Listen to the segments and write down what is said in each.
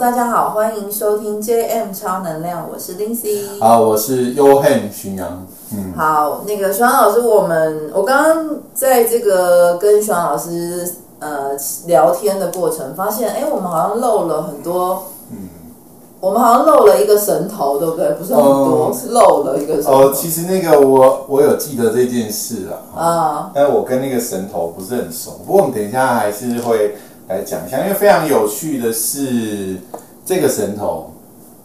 大家好，欢迎收听 JM 超能量，我是 Lindsay。好，我是 Yohan 巡阳。嗯，好，那个玄老师，我们我刚刚在这个跟玄老师呃聊天的过程，发现，哎，我们好像漏了很多。嗯，我们好像漏了一个神头，对不对？不是很多，嗯、是漏了一个神头。哦，其实那个我我有记得这件事了啊，但我跟那个神头不是很熟。不过我们等一下还是会。来讲一下，因为非常有趣的是，这个神头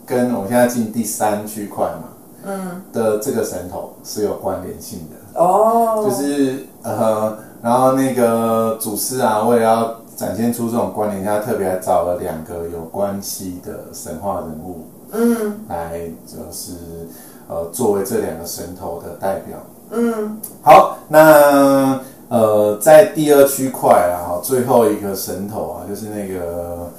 跟我们现在进第三区块嘛，嗯，的这个神头是有关联性的。哦，就是呃，然后那个祖师啊，为了要展现出这种关联，他特别还找了两个有关系的神话人物，嗯，来就是呃，作为这两个神头的代表，嗯，好，那。呃，在第二区块啊，最后一个神头啊，就是那个，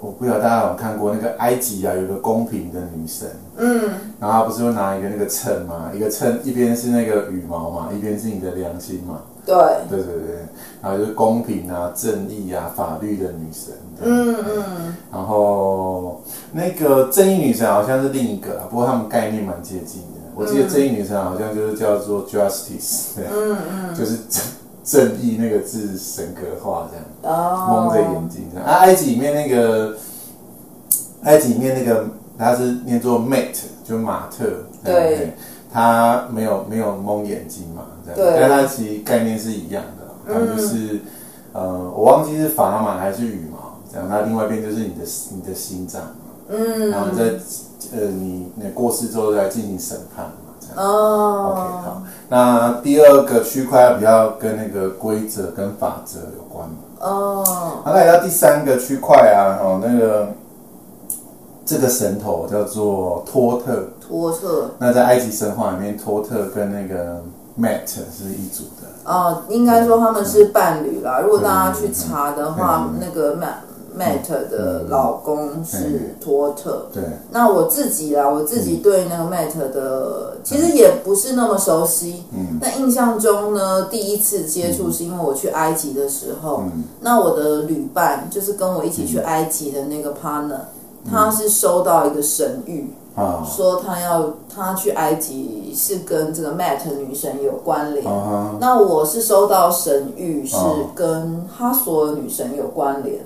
我不知道大家有看过那个埃及啊，有个公平的女神，嗯，然后她不是会拿一个那个秤嘛，一个秤一边是那个羽毛嘛，一边是你的良心嘛，对，对对对，然后就是公平啊、正义啊、法律的女神，嗯嗯，然后那个正义女神好像是另一个，不过他们概念蛮接近的，我记得正义女神好像就是叫做 Justice，对，嗯嗯，就是。正义那个字神格化这样，蒙着眼睛这样。啊，埃及里面那个，埃及里面那个，它是念作 mate，就马特。对。它没有没有蒙眼睛嘛，这样。对。但它其实概念是一样的，它就是呃，我忘记是砝码还是羽毛这样。那另外一边就是你的你的心脏嘛，嗯。然后在呃你你过世之后再进行审判。哦、oh.，OK，好。那第二个区块比较跟那个规则跟法则有关嘛？哦、oh.。那来到第三个区块啊，哦，那个这个神头叫做托特。托特。那在埃及神话里面，托特跟那个 Mat 是一组的。哦、oh,，应该说他们是伴侣啦。如果大家去查的话，那个 Mat。Mat 的老公是托特，对。那我自己啦，我自己对那个 Mat 的其实也不是那么熟悉。嗯。那印象中呢，第一次接触是因为我去埃及的时候，那我的旅伴就是跟我一起去埃及的那个 partner，他是收到一个神谕，说他要他去埃及是跟这个 Mat 女神有关联。那我是收到神谕是跟哈索尔女神有关联。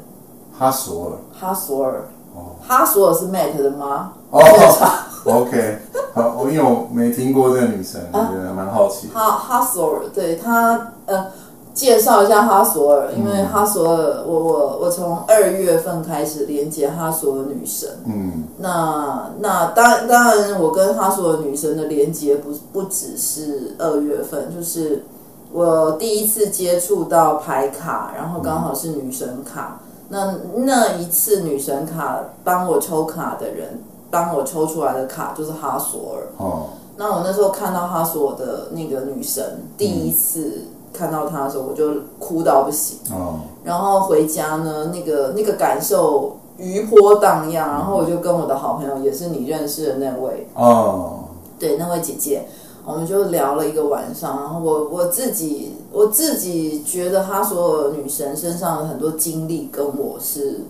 哈索尔，哈索尔，哦，哈索尔是 Mat 的吗？哦，OK，好，我因为我没听过这个女神，我觉得蛮好奇。哈哈索尔，对他，呃，介绍一下哈索尔，因为哈索尔，我我我从二月份开始连接哈索尔女神，嗯，那那当当然，我跟哈索尔女神的连接不不只是二月份，就是我第一次接触到牌卡，然后刚好是女神卡。那那一次女神卡帮我抽卡的人，帮我抽出来的卡就是哈索尔。哦。那我那时候看到哈索尔的那个女神，第一次看到她的时候，我就哭到不行。哦。然后回家呢，那个那个感受余波荡漾，然后我就跟我的好朋友，也是你认识的那位。哦。对，那位姐姐。我们就聊了一个晚上，然后我我自己我自己觉得她所有女神身上的很多经历跟我是，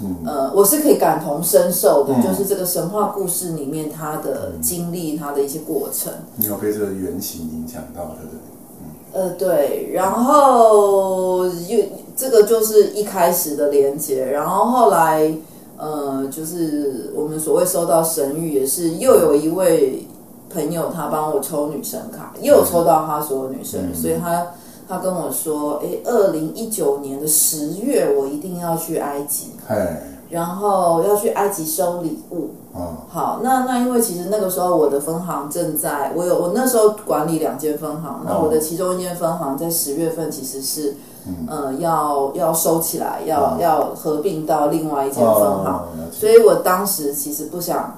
嗯、呃，我是可以感同身受的，嗯、就是这个神话故事里面她的经历，她的一些过程。你有被这个原型影响到对，然后又这个就是一开始的连接，然后后来呃，就是我们所谓收到神谕，也是又有一位。朋友他帮我抽女神卡，又抽到他所有女神，嗯、所以他他跟我说：“哎，二零一九年的十月，我一定要去埃及，然后要去埃及收礼物。哦”好，那那因为其实那个时候我的分行正在，我有我那时候管理两间分行，那我的其中一间分行在十月份其实是，嗯、呃，要要收起来，要、哦、要合并到另外一间分行，哦、所以我当时其实不想。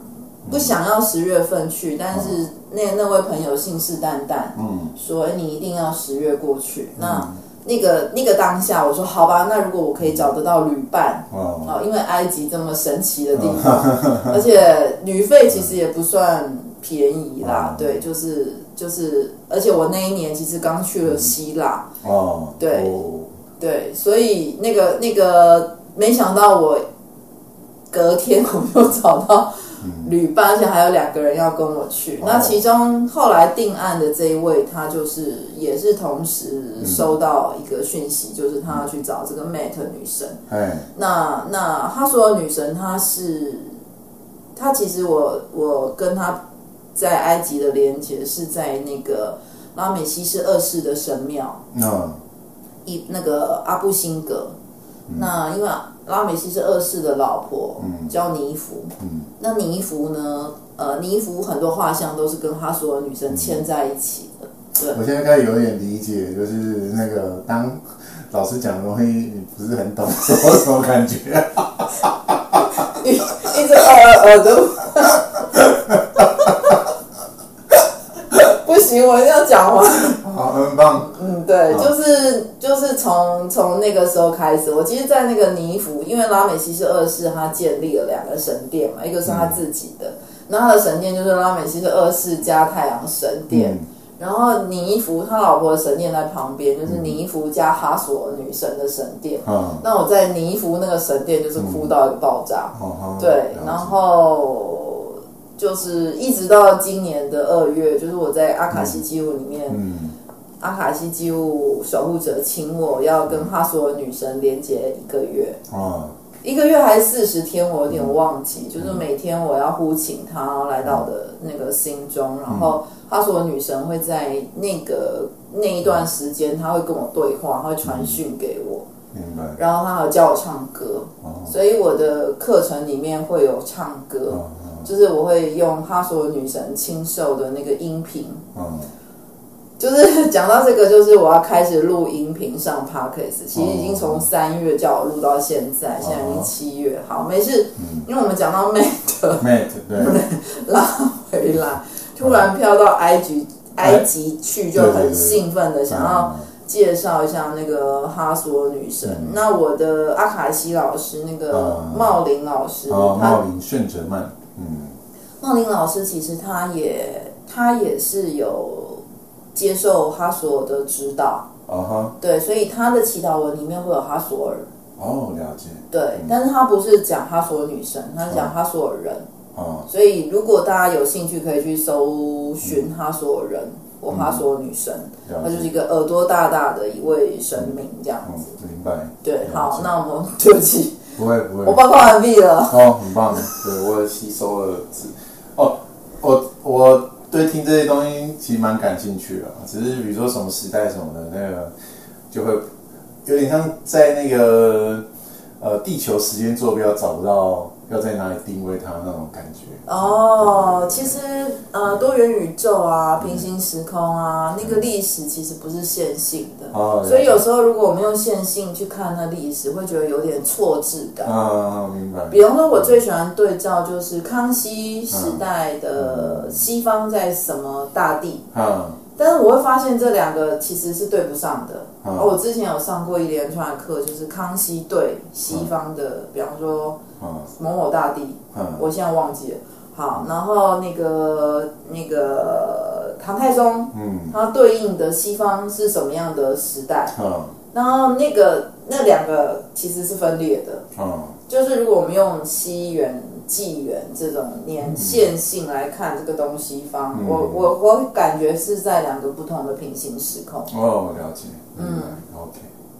不想要十月份去，但是那那位朋友信誓旦旦，嗯，说你一定要十月过去。嗯、那那个那个当下，我说好吧，那如果我可以找得到旅伴，哦，哦因为埃及这么神奇的地方，哦、而且旅费其实也不算便宜啦，哦、对，就是就是，而且我那一年其实刚去了希腊，哦，对、哦、对，所以那个那个没想到我。隔天我们又找到旅伴，而且还有两个人要跟我去。那其中后来定案的这一位，他就是也是同时收到一个讯息，就是他要去找这个 Mate 女神。那那哈索尔女神，她是她其实我我跟她在埃及的连接是在那个拉美西斯二世的神庙。嗯一那个阿布辛格。那因为拉美西是二世的老婆叫尼芙，那尼芙呢？呃，尼芙很多画像都是跟哈索尔女生牵在一起的。对，我现在开始有点理解，就是那个当老师讲的东西你不是很懂，什么什么感觉？一一直呃呃的，不行，我一定要讲完。好，很棒。嗯，对，就是就是从从那个时候开始，我其实，在那个尼福，因为拉美西斯二世他建立了两个神殿嘛，一个是他自己的，那、嗯、他的神殿就是拉美西斯二世加太阳神殿，嗯、然后尼福他老婆的神殿在旁边，就是尼福加哈索女神的神殿。嗯，那我在尼福那个神殿就是哭到一个爆炸。嗯、对，然后。就是一直到今年的二月，就是我在阿卡西记录里面，阿卡西记录守护者请我要跟哈索尔女神连接一个月，哦、一个月还是四十天，我有点忘记。嗯、就是每天我要呼请她来到的那个心中，嗯、然后哈索尔女神会在那个那一段时间，她会跟我对话，她会传讯给我，明白。然后她还教我唱歌，哦、所以我的课程里面会有唱歌。哦就是我会用哈索女神亲授的那个音频，嗯，就是讲到这个，就是我要开始录音频上 Podcast，其实已经从三月叫我录到现在，现在已经七月，好，没事，因为我们讲到 Mate，Mate 对，拉回来，突然飘到埃及，埃及去就很兴奋的想要介绍一下那个哈索女神。那我的阿卡西老师那个茂林老师，茂林顺哲曼。嗯，茂林老师其实他也他也是有接受哈索尔的指导，啊哈，对，所以他的祈祷文里面会有哈索尔。哦，了解。对，嗯、但是他不是讲哈索尔女神，他是讲哈索尔人。哦。所以如果大家有兴趣，可以去搜寻哈索尔人、嗯、或哈索尔女神，他就是一个耳朵大大的一位神明这样子。嗯、明白。对，好，那我们对不起。不会不会，我报告完毕了。哦，很棒，对，我也吸收了。哦，我我对听这些东西其实蛮感兴趣的，只是比如说什么时代什么的，那个就会有点像在那个呃地球时间坐标找不到。要在哪里定位它那种感觉？哦，其实呃，多元宇宙啊，平行时空啊，那个历史其实不是线性的，哦，所以有时候如果我们用线性去看那历史，会觉得有点错置感。啊，明白。比方说，我最喜欢对照就是康熙时代的西方在什么大地。嗯。但是我会发现这两个其实是对不上的。而我之前有上过一连串的课，就是康熙对西方的，比方说某某大地，我现在忘记了。好，然后那个那个唐太宗，嗯，它对应的西方是什么样的时代？嗯然后那个那两个其实是分裂的。嗯就是如果我们用西元。纪元这种年限性来看这个东西方，嗯、我我我感觉是在两个不同的平行时空。哦，我了解。嗯，OK，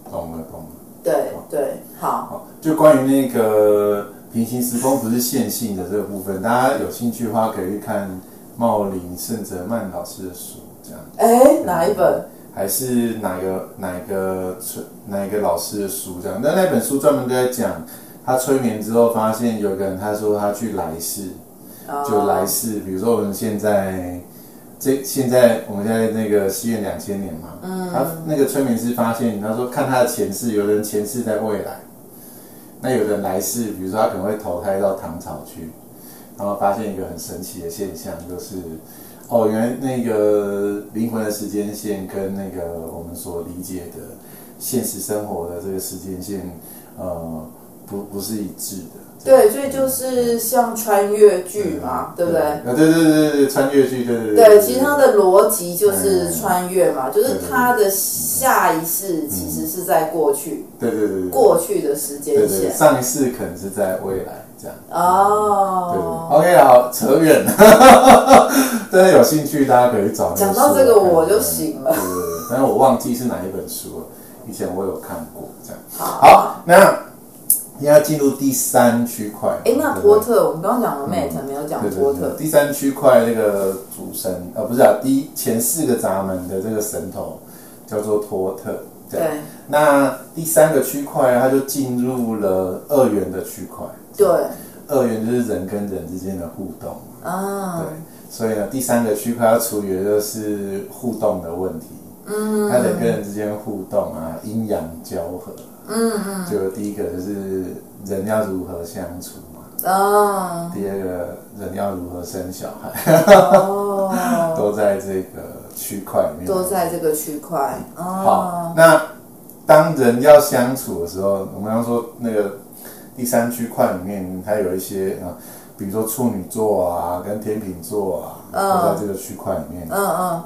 懂了懂了。对对，好。好，就关于那个平行时空不是线性的这个部分，大家有兴趣的话可以去看茂林圣泽曼老师的书，这样。哎，哪一本？还是哪个哪一个哪一个老师的书这样？那那本书专门都在讲。他催眠之后，发现有个人他说他去来世，就来世，比如说我们现在这现在我们现在那个西元两千年嘛，嗯，他那个催眠师发现，他说看他的前世，有人前世在未来，那有人来世，比如说他可能会投胎到唐朝去，然后发现一个很神奇的现象，就是哦，原来那个灵魂的时间线跟那个我们所理解的现实生活的这个时间线，呃。不不是一致的，对，所以就是像穿越剧嘛，对不对？啊，对对对对，穿越剧，对对对。对，其实它的逻辑就是穿越嘛，就是它的下一世其实是在过去，对对对，过去的时间线，上一世可能是在未来，这样。哦，对，OK，好，扯远了。真的有兴趣，大家可以找。讲到这个我就醒了。对对对，但是我忘记是哪一本书了。以前我有看过，这样。好，好，那要进入第三区块。哎，那托特，我们刚刚讲了 Mat，没有讲托特。第三区块那个主神，呃，不是啊，第一前四个闸门的这个神头叫做托特。对。那第三个区块，它就进入了二元的区块。对。二元就是人跟人之间的互动。啊。对。所以呢，第三个区块要处理的就是互动的问题。嗯，它人跟人之间互动啊，阴阳交合。嗯嗯。就第一个就是人要如何相处嘛。哦。第二个人要如何生小孩。哦。都在这个区块里面。都在这个区块。哦。好，那当人要相处的时候，我们刚刚说那个第三区块里面，它有一些啊。比如说处女座啊，跟天秤座啊，都在这个区块里面。嗯嗯。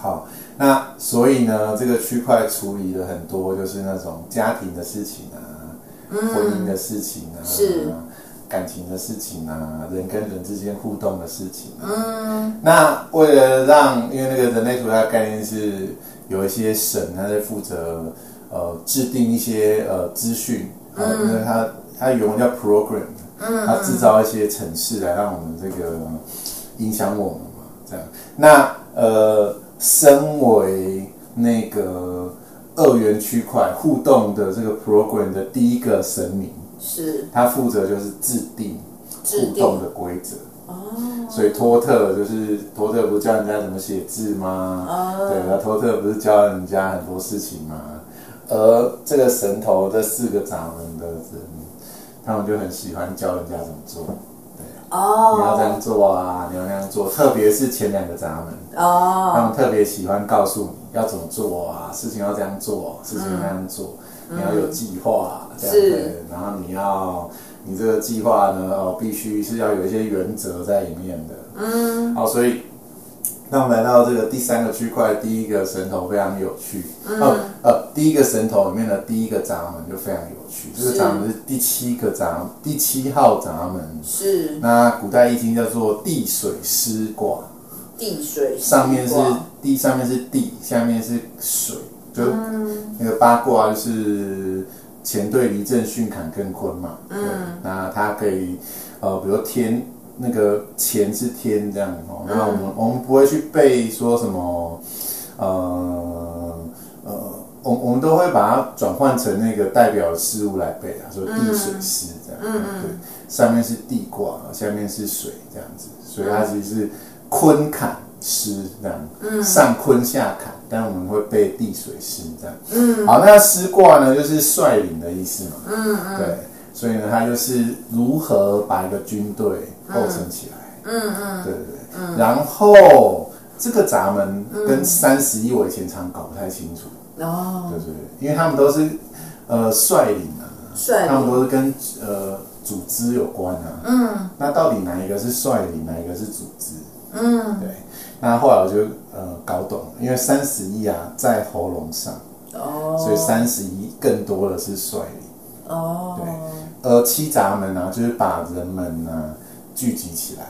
好，那所以呢，这个区块处理了很多，就是那种家庭的事情啊，婚姻的事情啊，是感情的事情啊，人跟人之间互动的事情。嗯。那为了让，因为那个人类图它的概念是有一些神，他在负责呃制定一些呃资讯，嗯，因为它它原文叫 program。嗯，他制造一些程式来让我们这个影响我们嘛，这样。那呃，身为那个二元区块互动的这个 program 的第一个神明，是，他负责就是制定互动的规则。哦。所以托特就是托特，不是教人家怎么写字吗？哦。对，那托特不是教人家很多事情吗？而这个神头这四个掌门的人。他们就很喜欢教人家怎么做，对哦，你要这样做啊，你要那样做，特别是前两个闸门。哦，他们特别喜欢告诉你要怎么做啊，事情要这样做，事情要那样做，嗯、你要有计划，嗯、这样对，然后你要你这个计划呢，哦，必须是要有一些原则在里面的，嗯，好，所以。那我们来到这个第三个区块，第一个神头非常有趣。嗯、哦，呃，第一个神头里面的第一个闸门就非常有趣。是这个闸门是第七个闸，第七号闸门。是。那古代易经叫做地水师卦。地水。上面是地，上面是地，下面是水，就那个八卦就是乾兑离震巽坎艮坤嘛。嗯。那它可以，呃，比如天。那个钱是天这样哦，那我们、嗯、我们不会去背说什么，呃呃，我我们都会把它转换成那个代表的事物来背啊，说地水师这样，嗯嗯，对，上面是地卦，下面是水这样子，所以它其实是坤坎师这样，嗯，上坤下坎，但我们会背地水师这样，嗯，好，那师卦呢就是率领的意思嘛，嗯嗯，对。所以呢，它就是如何把一个军队构成起来。嗯嗯，嗯对对对。嗯、然后这个闸门跟三十一，我以前常搞不太清楚。哦。对对对，因为他们都是呃率领啊，率领他们都是跟呃组织有关啊。嗯。那到底哪一个是率领，哪一个是组织？嗯。对。那后来我就呃搞懂了，因为三十一啊在喉咙上。哦。所以三十一更多的是率领。哦。对。呃，七闸门呢、啊，就是把人们呢、啊、聚集起来，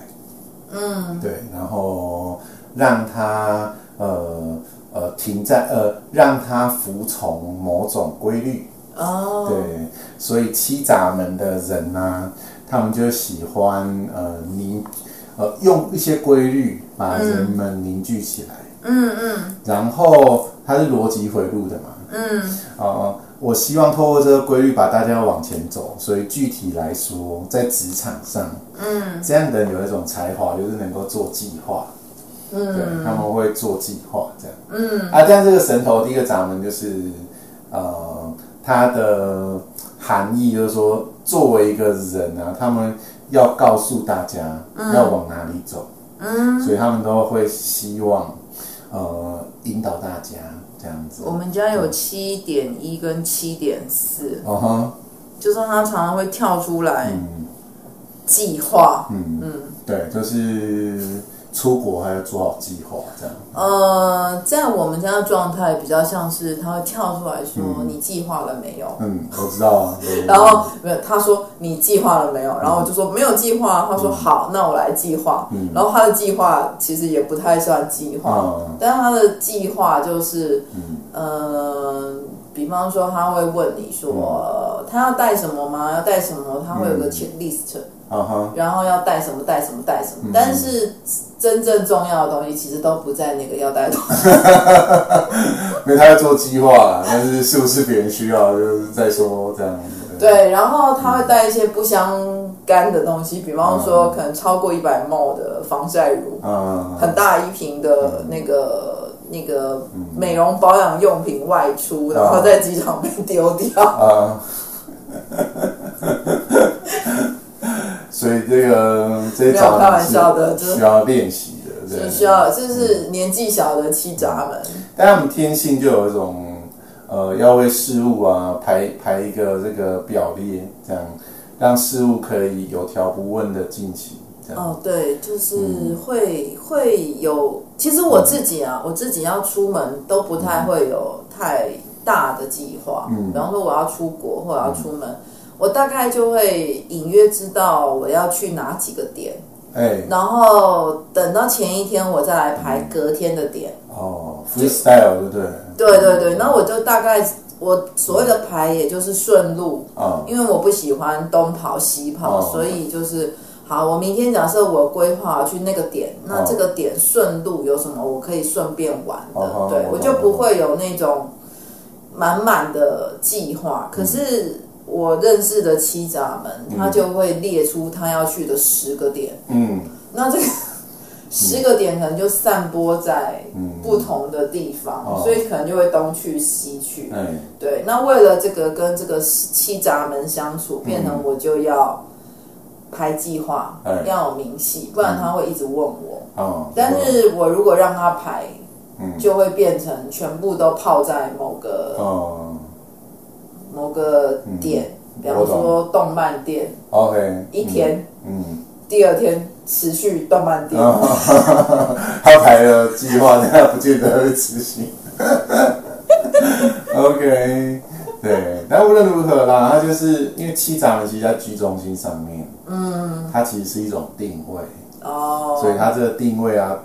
嗯，对，然后让他呃呃停在呃让他服从某种规律。哦，对，所以七闸门的人呢、啊，他们就喜欢呃凝呃用一些规律把人们凝聚起来，嗯嗯，然后它是逻辑回路的嘛，嗯，哦、呃。我希望透过这个规律把大家往前走，所以具体来说，在职场上，嗯，这样的人有一种才华，就是能够做计划，嗯，对，他们会做计划，这样，嗯，啊，这样这个神头第一个闸门就是，呃，它的含义就是说，作为一个人啊，他们要告诉大家要往哪里走，嗯，所以他们都会希望，呃，引导大家。这样子，我们家有七点一跟七点四，哦哈，就是他常常会跳出来计划，嗯。嗯，对，就是出国还要做好计划，这样。呃，在我们家的状态比较像是他会跳出来说：“嗯、你计划了没有？”嗯，我知道啊。然后没有，他说：“你计划了没有？”然后我就说：“没有计划。”他说：“好，那我来计划。嗯”然后他的计划其实也不太算计划，嗯、但他的计划就是，嗯、呃，比方说他会问你说：“嗯、他要带什么吗？要带什么？”他会有个 checklist。Uh huh. 然后要带什么带什么带什么，但是真正重要的东西其实都不在那个要带的东西。因为他要做计划啦，但是是不是别人需要，就是再说这样。对，然后他会带一些不相干的东西，比方说可能超过一百 ml 的防晒乳，嗯、uh，huh. 很大一瓶的那个那个美容保养用品外出，然后在机场被丢掉。Uh huh. 所以这个这些闸门是需要练习的，是需要，就是年纪小的七闸门。但他们天性就有一种，呃，要为事物啊排排一个这个表列，这样让事物可以有条不紊的进行。这样哦，对，就是会、嗯、会有。其实我自己啊，嗯、我自己要出门都不太会有太大的计划。嗯，比方说我要出国或者要出门。嗯我大概就会隐约知道我要去哪几个点，哎，然后等到前一天我再来排隔天的点。哦，freestyle 对不对？对对对，那我就大概我所谓的排也就是顺路啊，因为我不喜欢东跑西跑，所以就是好，我明天假设我规划去那个点，那这个点顺路有什么我可以顺便玩的，对，我就不会有那种满满的计划，可是。我认识的七闸门，他就会列出他要去的十个点。嗯，那这个 十个点可能就散播在不同的地方，嗯、所以可能就会东去西去。嗯、对。那为了这个跟这个七闸门相处，变成我就要排计划，嗯、要有明细，不然他会一直问我。嗯、但是我如果让他排，就会变成全部都泡在某个。嗯。某个点，比方说动漫店，OK，一天，嗯，第二天持续动漫店，他排了计划，但不见得会执行。OK，对，但无论如何啦，他就是因为七闸门其实在居中心上面，嗯，它其实是一种定位哦，所以它这个定位啊，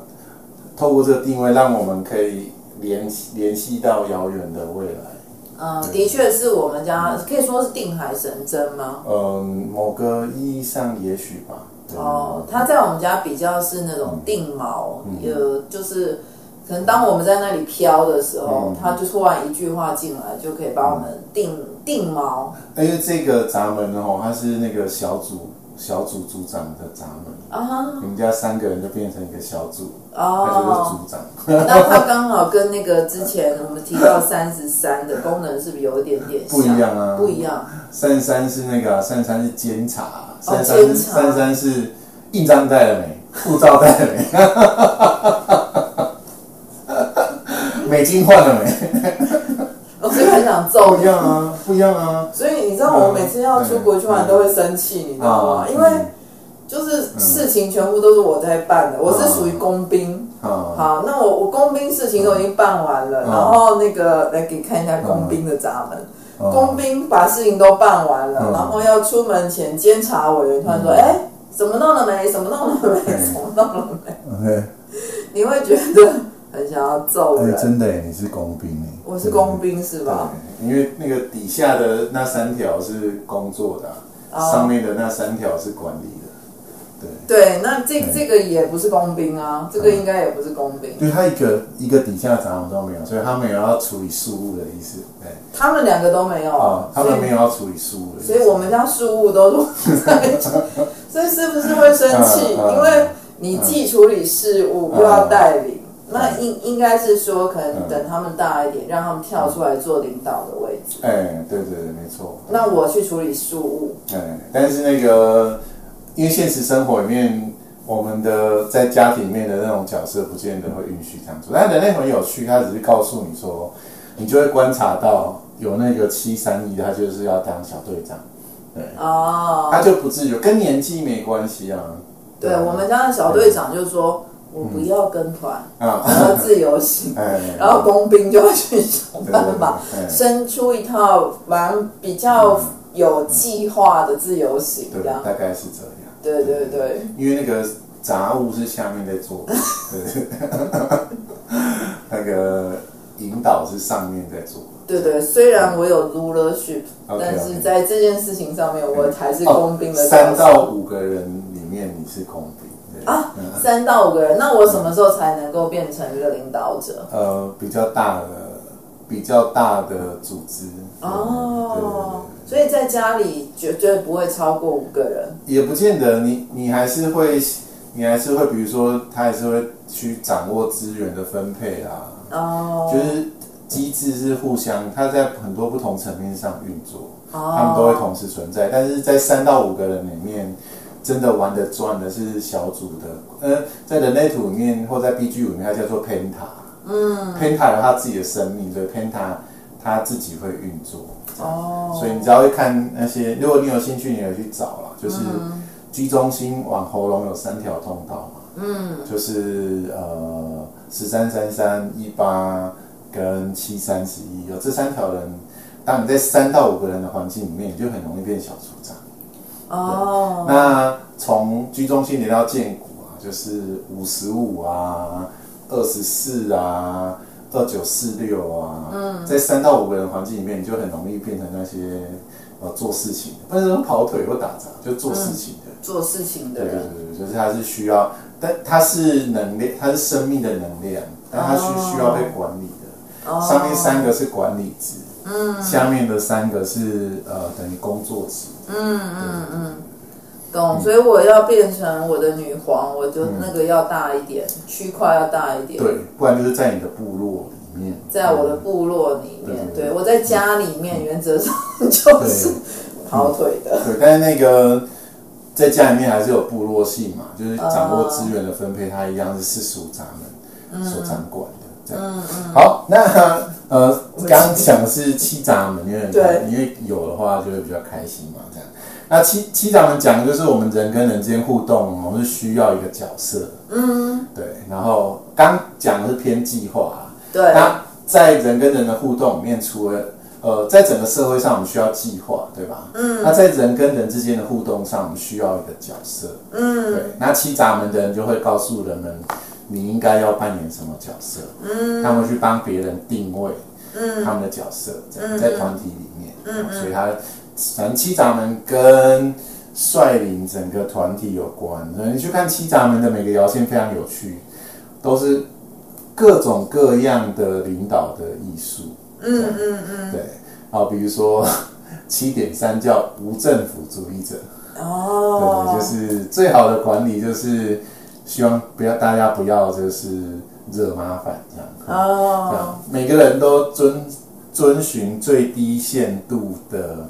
透过这个定位，让我们可以联联系到遥远的未来。嗯，的确是我们家可以说是定海神针吗？嗯，某个意义上也许吧。哦，他在我们家比较是那种定锚，有就是可能当我们在那里飘的时候，他就突然一句话进来，就可以把我们定定锚。因为这个闸门呢，它是那个小组。小组组长的闸门啊，你们家三个人就变成一个小组哦，他就是组长。那他刚好跟那个之前我们提到三十三的功能是不是有一点点不一样啊？不一样。三十三是那个三十三是监察，三十三三十三是印章带了没？护照带了没？美金换了没？想揍你。不一样啊，不一样啊。所以你知道，我每次要出国去玩都会生气，你知道吗？因为就是事情全部都是我在办的，我是属于工兵。好，那我我工兵事情都已经办完了，然后那个来给看一下工兵的闸门。工兵把事情都办完了，然后要出门前监察委员突然说：“哎，什么弄了没？什么弄了没？什么弄了没？”你会觉得。很想要揍人，真的，你是工兵，我是工兵是吧？因为那个底下的那三条是工作的，上面的那三条是管理的。对对，那这这个也不是工兵啊，这个应该也不是工兵。对，他一个一个底下闸门都没有，所以他们有要处理事务的意思。对，他们两个都没有啊，他们没有要处理事务的，所以我们家事务都在，所以是不是会生气？因为你既处理事务又要带领。那应应该是说，可能等他们大一点，让他们跳出来做领导的位置。哎，对对对，没错。那我去处理事务。哎，但是那个，因为现实生活里面，我们的在家庭里面的那种角色，不见得会允许这样做。但人类很有趣，他只是告诉你说，你就会观察到有那个七三一，他就是要当小队长。对哦，他就不自由，跟年纪没关系啊。对，我们家的小队长就是说。我不要跟团，啊我要自由行。哎，然后工兵就会去想办法生出一套蛮比较有计划的自由行，对，这样。大概是这样。对对对，因为那个杂物是下面在做，对，那个引导是上面在做。对对，虽然我有 rulership，但是在这件事情上面，我还是工兵的。三到五个人里面你是工兵对啊嗯，三到五个人，那我什么时候才能够变成一个领导者？呃，比较大的比较大的组织哦，所以在家里绝对不会超过五个人。也不见得你，你还是会，你还是会，比如说，他还是会去掌握资源的分配啊，哦，就是机制是互相，它在很多不同层面上运作，哦他们都会同时存在。但是在三到五个人里面，真的玩的转的是小组的，呃，在人类图里面或在 BG 里面，它叫做 Penta，嗯，Penta 有它自己的生命，所以 Penta 它自己会运作。哦，所以你只要会看那些，如果你有兴趣，你也去找啦。就是居中心往喉咙有三条通道嘛，嗯，就是呃十三三三一八跟七三十一，有这三条人，当你在三到五个人的环境里面，你就很容易变小组长。哦，那从居中心连到荐骨啊，就是五十五啊，二十四啊。二九四六啊，嗯，在三到五个人环境里面，你就很容易变成那些呃做事情的，不是说跑腿或打杂，就做事情的，嗯、做事情的。人，对对对，就是他是需要，但他是能量，他是生命的能量，但他需需要被管理的。哦、上面三个是管理职，嗯，下面的三个是呃等于工作职，嗯嗯嗯。懂，所以我要变成我的女皇，我就那个要大一点，嗯、区块要大一点。对，不然就是在你的部落里面。在我的部落里面，对，对我在家里面，嗯、原则上就是跑腿的。对，但是那个在家里面还是有部落性嘛，就是掌握资源的分配，它一样是四十五闸门所掌管的。嗯、嗯嗯。好，那 呃，刚刚讲的是七闸门，因为对因为有的话就会比较开心嘛，这样。那七七闸门讲的就是我们人跟人之间互动，我们是需要一个角色，嗯，对。然后刚讲的是偏计划啊，对。那在人跟人的互动里面，除了呃，在整个社会上我们需要计划，对吧？嗯。那在人跟人之间的互动上，我们需要一个角色，嗯，对。那七闸门的人就会告诉人们，你应该要扮演什么角色，嗯，他们去帮别人定位，嗯，他们的角色在在团体里面，嗯，所以他。反正七闸门跟率领整个团体有关，所以你去看七闸门的每个摇线非常有趣，都是各种各样的领导的艺术。嗯嗯嗯，对，好，比如说 七点三叫无政府主义者。哦，对，就是最好的管理就是希望不要大家不要就是惹麻烦这样。哦，这样每个人都遵遵循最低限度的。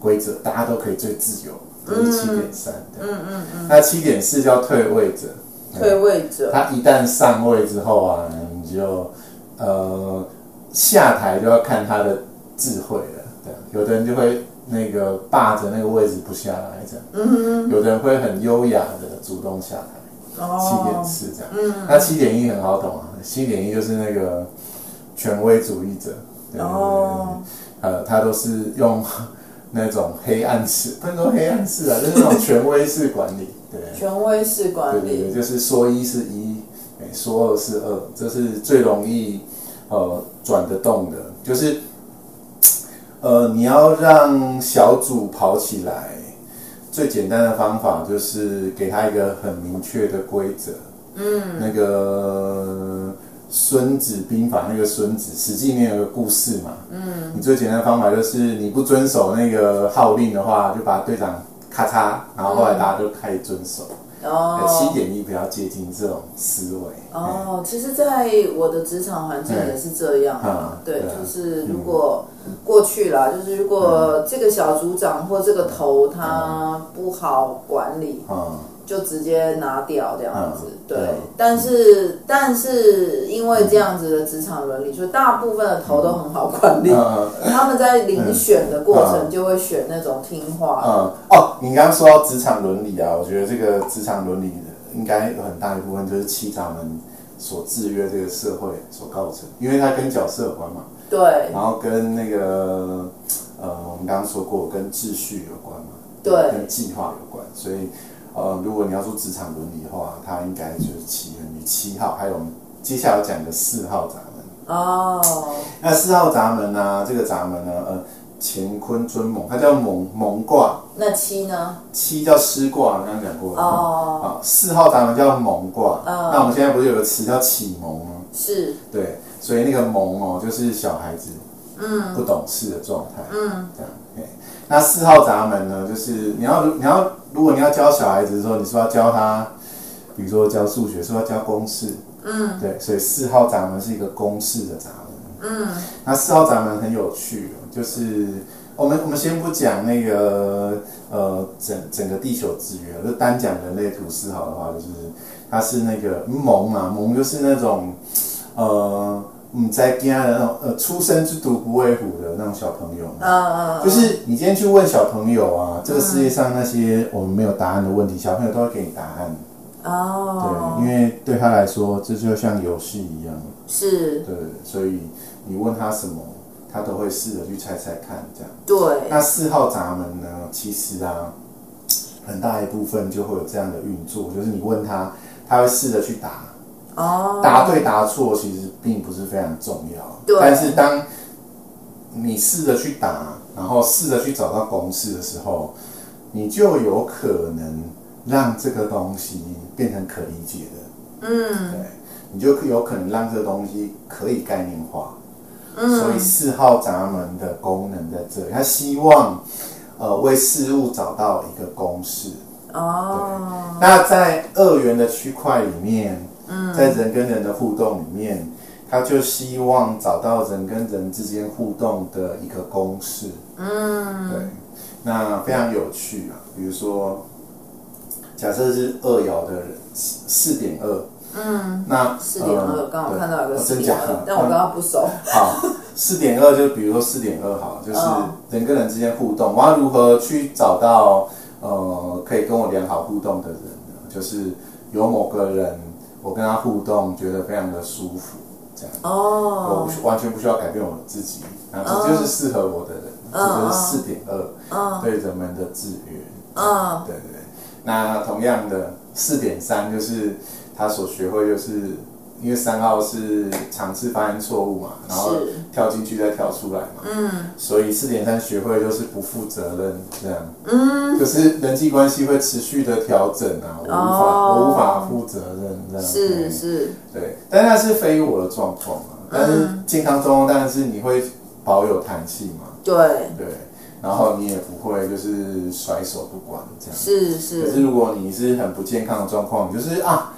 规则，大家都可以最自由，都是七点三的。嗯嗯嗯。那七点四叫退位者，退位者。他一旦上位之后啊，你就呃下台就要看他的智慧了。对，有的人就会那个霸着那个位置不下来，这样。嗯哼。有的人会很优雅的主动下台。哦。七点四这样。嗯。那七点一很好懂啊，七点一就是那个权威主义者。哦。呃，他都是用。那种黑暗式，不能说黑暗式啊，就是那种权威式管理，对。权威式管理，对对对，就是说一是一，说二是二，这是最容易呃转得动的。就是呃，你要让小组跑起来，最简单的方法就是给他一个很明确的规则。嗯，那个。孙子兵法那个孙子，史记里面有个故事嘛。嗯，你最简单的方法就是你不遵守那个号令的话，就把队长咔嚓，然后后来大家就开始遵守。哦，七点一比较接近这种思维。哦，其实，在我的职场环境也是这样啊。对，就是如果过去啦，就是如果这个小组长或这个头他不好管理，就直接拿掉这样子，嗯、对。对但是、嗯、但是因为这样子的职场伦理，所以大部分的头都很好管理，嗯、他们在遴选的过程就会选那种听话的。嗯哦，你刚刚说到职场伦理啊，我觉得这个职场伦理应该有很大一部分就是七闸门所制约这个社会所构成，因为它跟角色有关嘛。对。然后跟那个呃，我们刚刚说过跟秩序有关嘛。对。跟计划有关，所以。呃，如果你要说职场伦理的话，它应该就是起源于七号，还有接下来要讲的四号闸门。哦。那四号闸门呢、啊？这个闸门呢？呃，乾坤尊蒙，它叫蒙蒙卦。那七呢？七叫师卦，刚刚讲过了。哦。啊，四号闸门叫蒙卦。哦。那我们现在不是有个词叫启蒙吗？是。对，所以那个蒙哦，就是小孩子，嗯，不懂事的状态，嗯，这样。那四号闸门呢？就是你要，你要，如果你要教小孩子的时候，你说要教他，比如说教数学，说要教公式，嗯，对，所以四号闸门是一个公式的闸门，嗯，那四号闸门很有趣，就是我们我们先不讲那个呃整整个地球资源，就单讲人类图四号的话，就是它是那个蒙嘛，蒙就是那种呃。嗯，在家的那种呃，初生之犊不畏虎的那种小朋友，啊、uh, 就是你今天去问小朋友啊，这个世界上那些我们没有答案的问题，小朋友都会给你答案。哦、uh,，对，因为对他来说，这就像游戏一样。是。对，所以你问他什么，他都会试着去猜猜看，这样。对。那四号闸门呢？其实啊，很大一部分就会有这样的运作，就是你问他，他会试着去答。哦，答对答错其实并不是非常重要，对。但是当你试着去答，然后试着去找到公式的时候，你就有可能让这个东西变成可理解的。嗯，对，你就有可能让这个东西可以概念化。嗯，所以四号闸门的功能在这里，他希望呃为事物找到一个公式。哦，那在二元的区块里面。在人跟人的互动里面，他就希望找到人跟人之间互动的一个公式。嗯，对，那非常有趣啊。比如说，假设是二爻的人，四点二。嗯，那四点二，刚好看到有个四点二，但我跟他不熟。好，四点二就比如说四点二，好，就是人跟人之间互动，我要如何去找到呃可以跟我良好互动的人呢？就是有某个人。我跟他互动，觉得非常的舒服，这样。哦，我完全不需要改变我自己，那这就是适合我的人，这就是四点二，对人们的制约，嗯，对对对。那同样的四点三，就是他所学会就是。因为三号是尝试发现错误嘛，然后跳进去再跳出来嘛，嗯，所以四点三学会就是不负责任这样，嗯，就是人际关系会持续的调整啊，我无法、哦、我无法负责任这样，是是，对，但那是非我的状况嘛，但是健康状况当然是你会保有弹性嘛，对。对，然后你也不会就是甩手不管这样，是是，可是如果你是很不健康的状况，就是啊。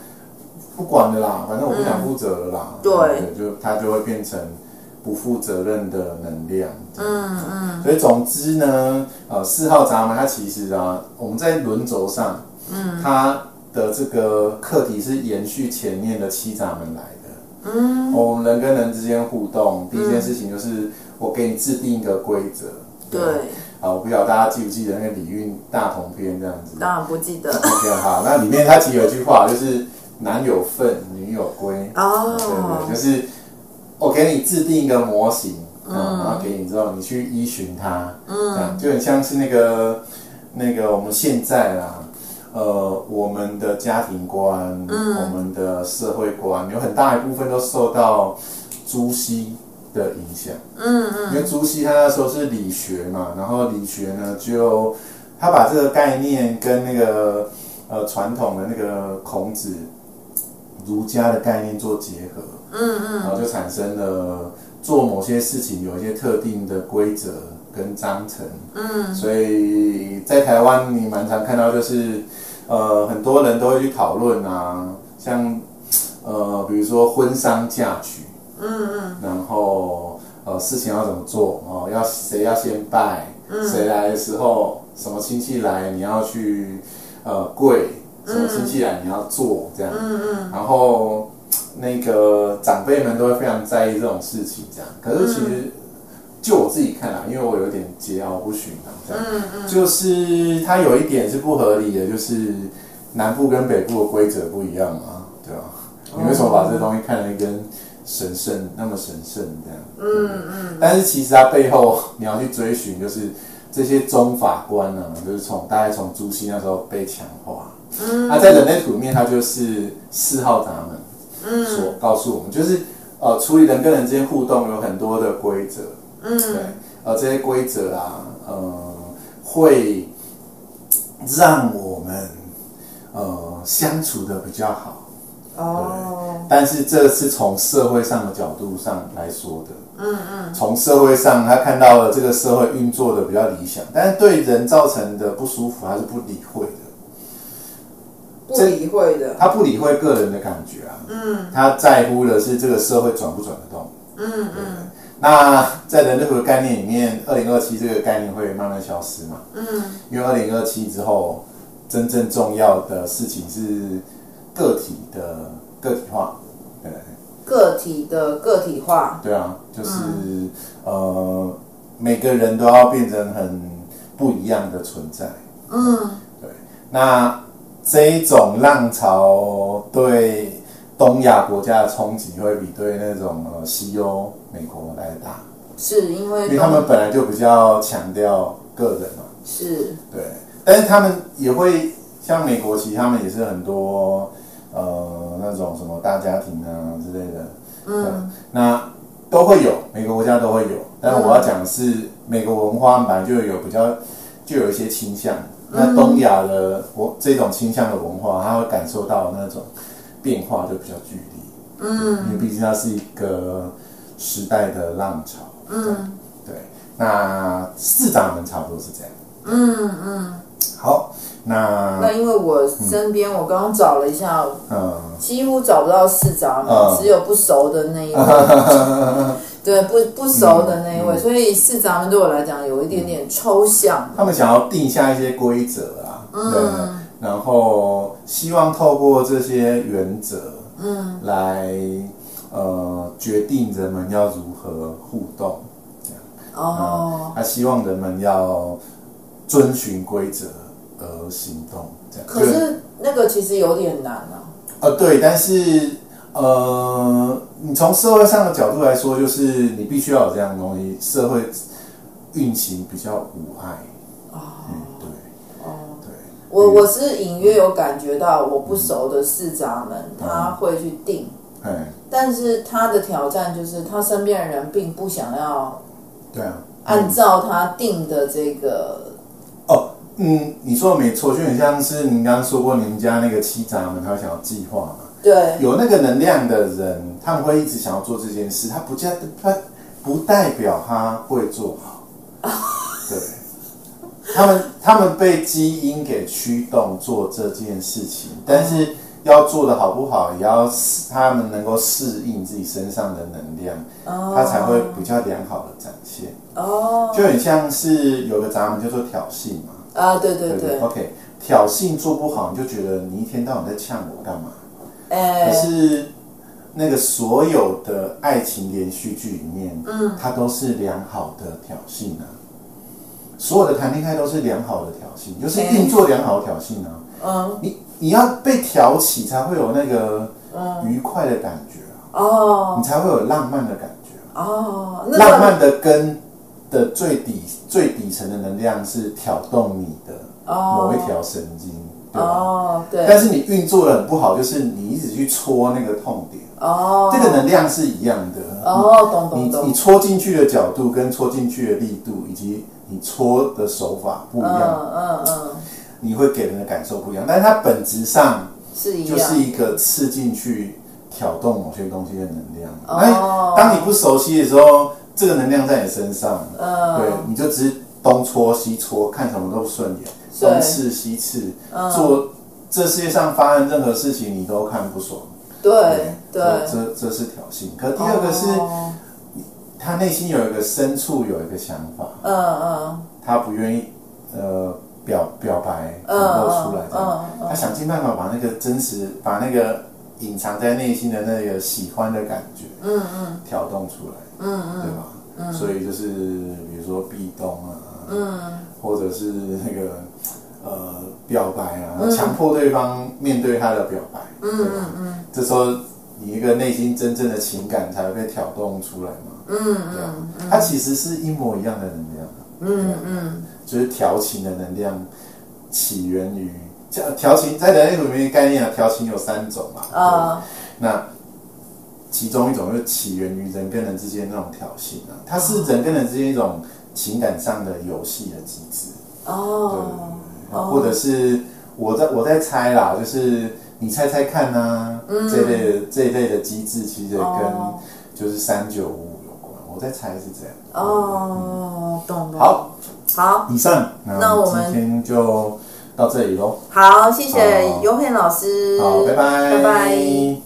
不管了啦，反正我不想负责了啦。嗯、对，就它就会变成不负责任的能量。嗯嗯。所以总之呢，呃，四号闸门它其实啊，我们在轮轴上，嗯，它的这个课题是延续前面的七闸门来的。嗯。我们人跟人之间互动，第一件事情就是我给你制定一个规则。对。啊，我不知道大家记不记得那个礼运大同篇这样子？当然不记得。OK，好，那里面它其实有一句话就是。男有分，女有归。哦，对对，就是我给你制定一个模型，嗯，然后给你之后，你去依循它，嗯，就很像是那个那个我们现在啦，呃，我们的家庭观，嗯，我们的社会观，有很大一部分都受到朱熹的影响，嗯嗯，因为朱熹他那时候是理学嘛，然后理学呢，就他把这个概念跟那个呃传统的那个孔子。儒家的概念做结合，嗯嗯，然后就产生了做某些事情有一些特定的规则跟章程，嗯，所以在台湾你蛮常看到就是，呃，很多人都会去讨论啊，像呃，比如说婚丧嫁娶，嗯嗯，然后呃，事情要怎么做哦，要谁要先拜，嗯，谁来的时候，什么亲戚来，你要去呃跪。什么亲戚来你要做这样，嗯嗯，然后那个长辈们都会非常在意这种事情，这样。可是其实就我自己看来，因为我有点桀骜不驯啊，这样，嗯嗯，就是它有一点是不合理的，就是南部跟北部的规则不一样啊，对吧？你为什么把这东西看得跟神圣那么神圣这样？嗯嗯。但是其实它背后 你要去追寻，就是这些宗法官呢，就是从大概从朱熹那时候被强化。嗯。那在人类图里面，它就是四号闸门。嗯。所告诉我们，就是呃，处理人跟人之间互动有很多的规则。嗯。对。呃这些规则啊，呃，会让我们呃相处的比较好。哦，但是这是从社会上的角度上来说的。嗯嗯，从社会上他看到了这个社会运作的比较理想，但是对人造成的不舒服，他是不理会的。不理会的，他不理会个人的感觉啊。嗯，他在乎的是这个社会转不转得动。嗯嗯。那在人类图的概念里面，二零二七这个概念会慢慢消失嘛？嗯，因为二零二七之后，真正重要的事情是。个体的个体化，对，个体的个体化，对啊，就是、嗯、呃，每个人都要变成很不一样的存在，嗯，对。那这一种浪潮对东亚国家的冲击会比对那种呃西欧美国来的大，是因为因为他们本来就比较强调个人嘛，是，对，但是他们也会像美国，其实他们也是很多。呃，那种什么大家庭啊之类的，嗯，那都会有，每个国家都会有。但我要讲的是，每个文化本来就有比较，就有一些倾向。那东亚的我这种倾向的文化，他会感受到那种变化就比较剧烈，嗯，因为毕竟它是一个时代的浪潮，嗯，对。那市长们差不多是这样，嗯嗯，好。那那因为我身边，我刚刚找了一下，嗯，几乎找不到四闸门，嗯、只有不熟的那一位，嗯、对，不不熟的那一位，嗯、所以市长们对我来讲有一点点抽象。他们想要定下一些规则啊，嗯，然后希望透过这些原则，嗯，来呃决定人们要如何互动，这样。哦，他希望人们要遵循规则。而行动，这样。可是那个其实有点难啊。呃，对，但是呃，你从社会上的角度来说，就是你必须要有这样的东西，社会运行比较无碍。哦，嗯，对，哦，对。我我是隐约有感觉到，我不熟的市长们，嗯、他会去定。嗯。但是他的挑战就是，他身边的人并不想要。对啊。按照他定的这个。嗯，你说的没错，就很像是您刚刚说过，你们家那个七闸门，他想要计划嘛？对，有那个能量的人，他们会一直想要做这件事，他不加他不代表他会做好。对，他们他们被基因给驱动做这件事情，但是要做的好不好，也要他们能够适应自己身上的能量，他才会比较良好的展现。哦，就很像是有个闸门叫做挑衅嘛。啊，对对对，对，，OK，挑衅做不好，你就觉得你一天到晚在呛我干嘛？哎，可是那个所有的爱情连续剧里面，嗯，它都是良好的挑衅啊，所有的谈恋爱都是良好的挑衅，就是硬做良好的挑衅啊。嗯，你你要被挑起，才会有那个愉快的感觉啊。哦，你才会有浪漫的感觉啊。哦，浪漫的根。的最底最底层的能量是挑动你的某一条神经，对吧？哦，对。但是你运作的很不好，就是你一直去戳那个痛点。哦。这个能量是一样的。哦，懂懂懂。你你戳进去的角度跟戳进去的力度，以及你戳的手法不一样。嗯嗯嗯。你会给人的感受不一样，但是它本质上是一样，就是一个刺进去挑动某些东西的能量。哦。当你不熟悉的时候。这个能量在你身上，嗯，对，你就只是东戳西戳，看什么都不顺眼，东刺西刺，做这世界上发生任何事情你都看不爽，对对，这这是挑衅。可第二个是，他内心有一个深处有一个想法，嗯嗯，他不愿意呃表表白透露出来这样，他想尽办法把那个真实，把那个隐藏在内心的那个喜欢的感觉，嗯嗯，挑动出来，嗯嗯，对吧？嗯，所以就是比如说壁咚啊，嗯，或者是那个呃表白啊，强迫对方面对他的表白，嗯嗯嗯，这时候你一个内心真正的情感才会被挑动出来嘛，嗯嗯，它其实是一模一样的能量，嗯嗯，就是调情的能量起源于调调情，在人类图里面的概念啊，调情有三种嘛，啊，那。其中一种就起源于人跟人之间那种挑衅啊，它是人跟人之间一种情感上的游戏的机制哦，对，或者是我在我在猜啦，就是你猜猜看呐、啊，嗯、这类的这一类的机制其实跟就是三九五五有关，我在猜是这样。哦，懂了，好，好，以上那我们今天就到这里喽，好，谢谢尤佩老师，好，拜拜，拜拜。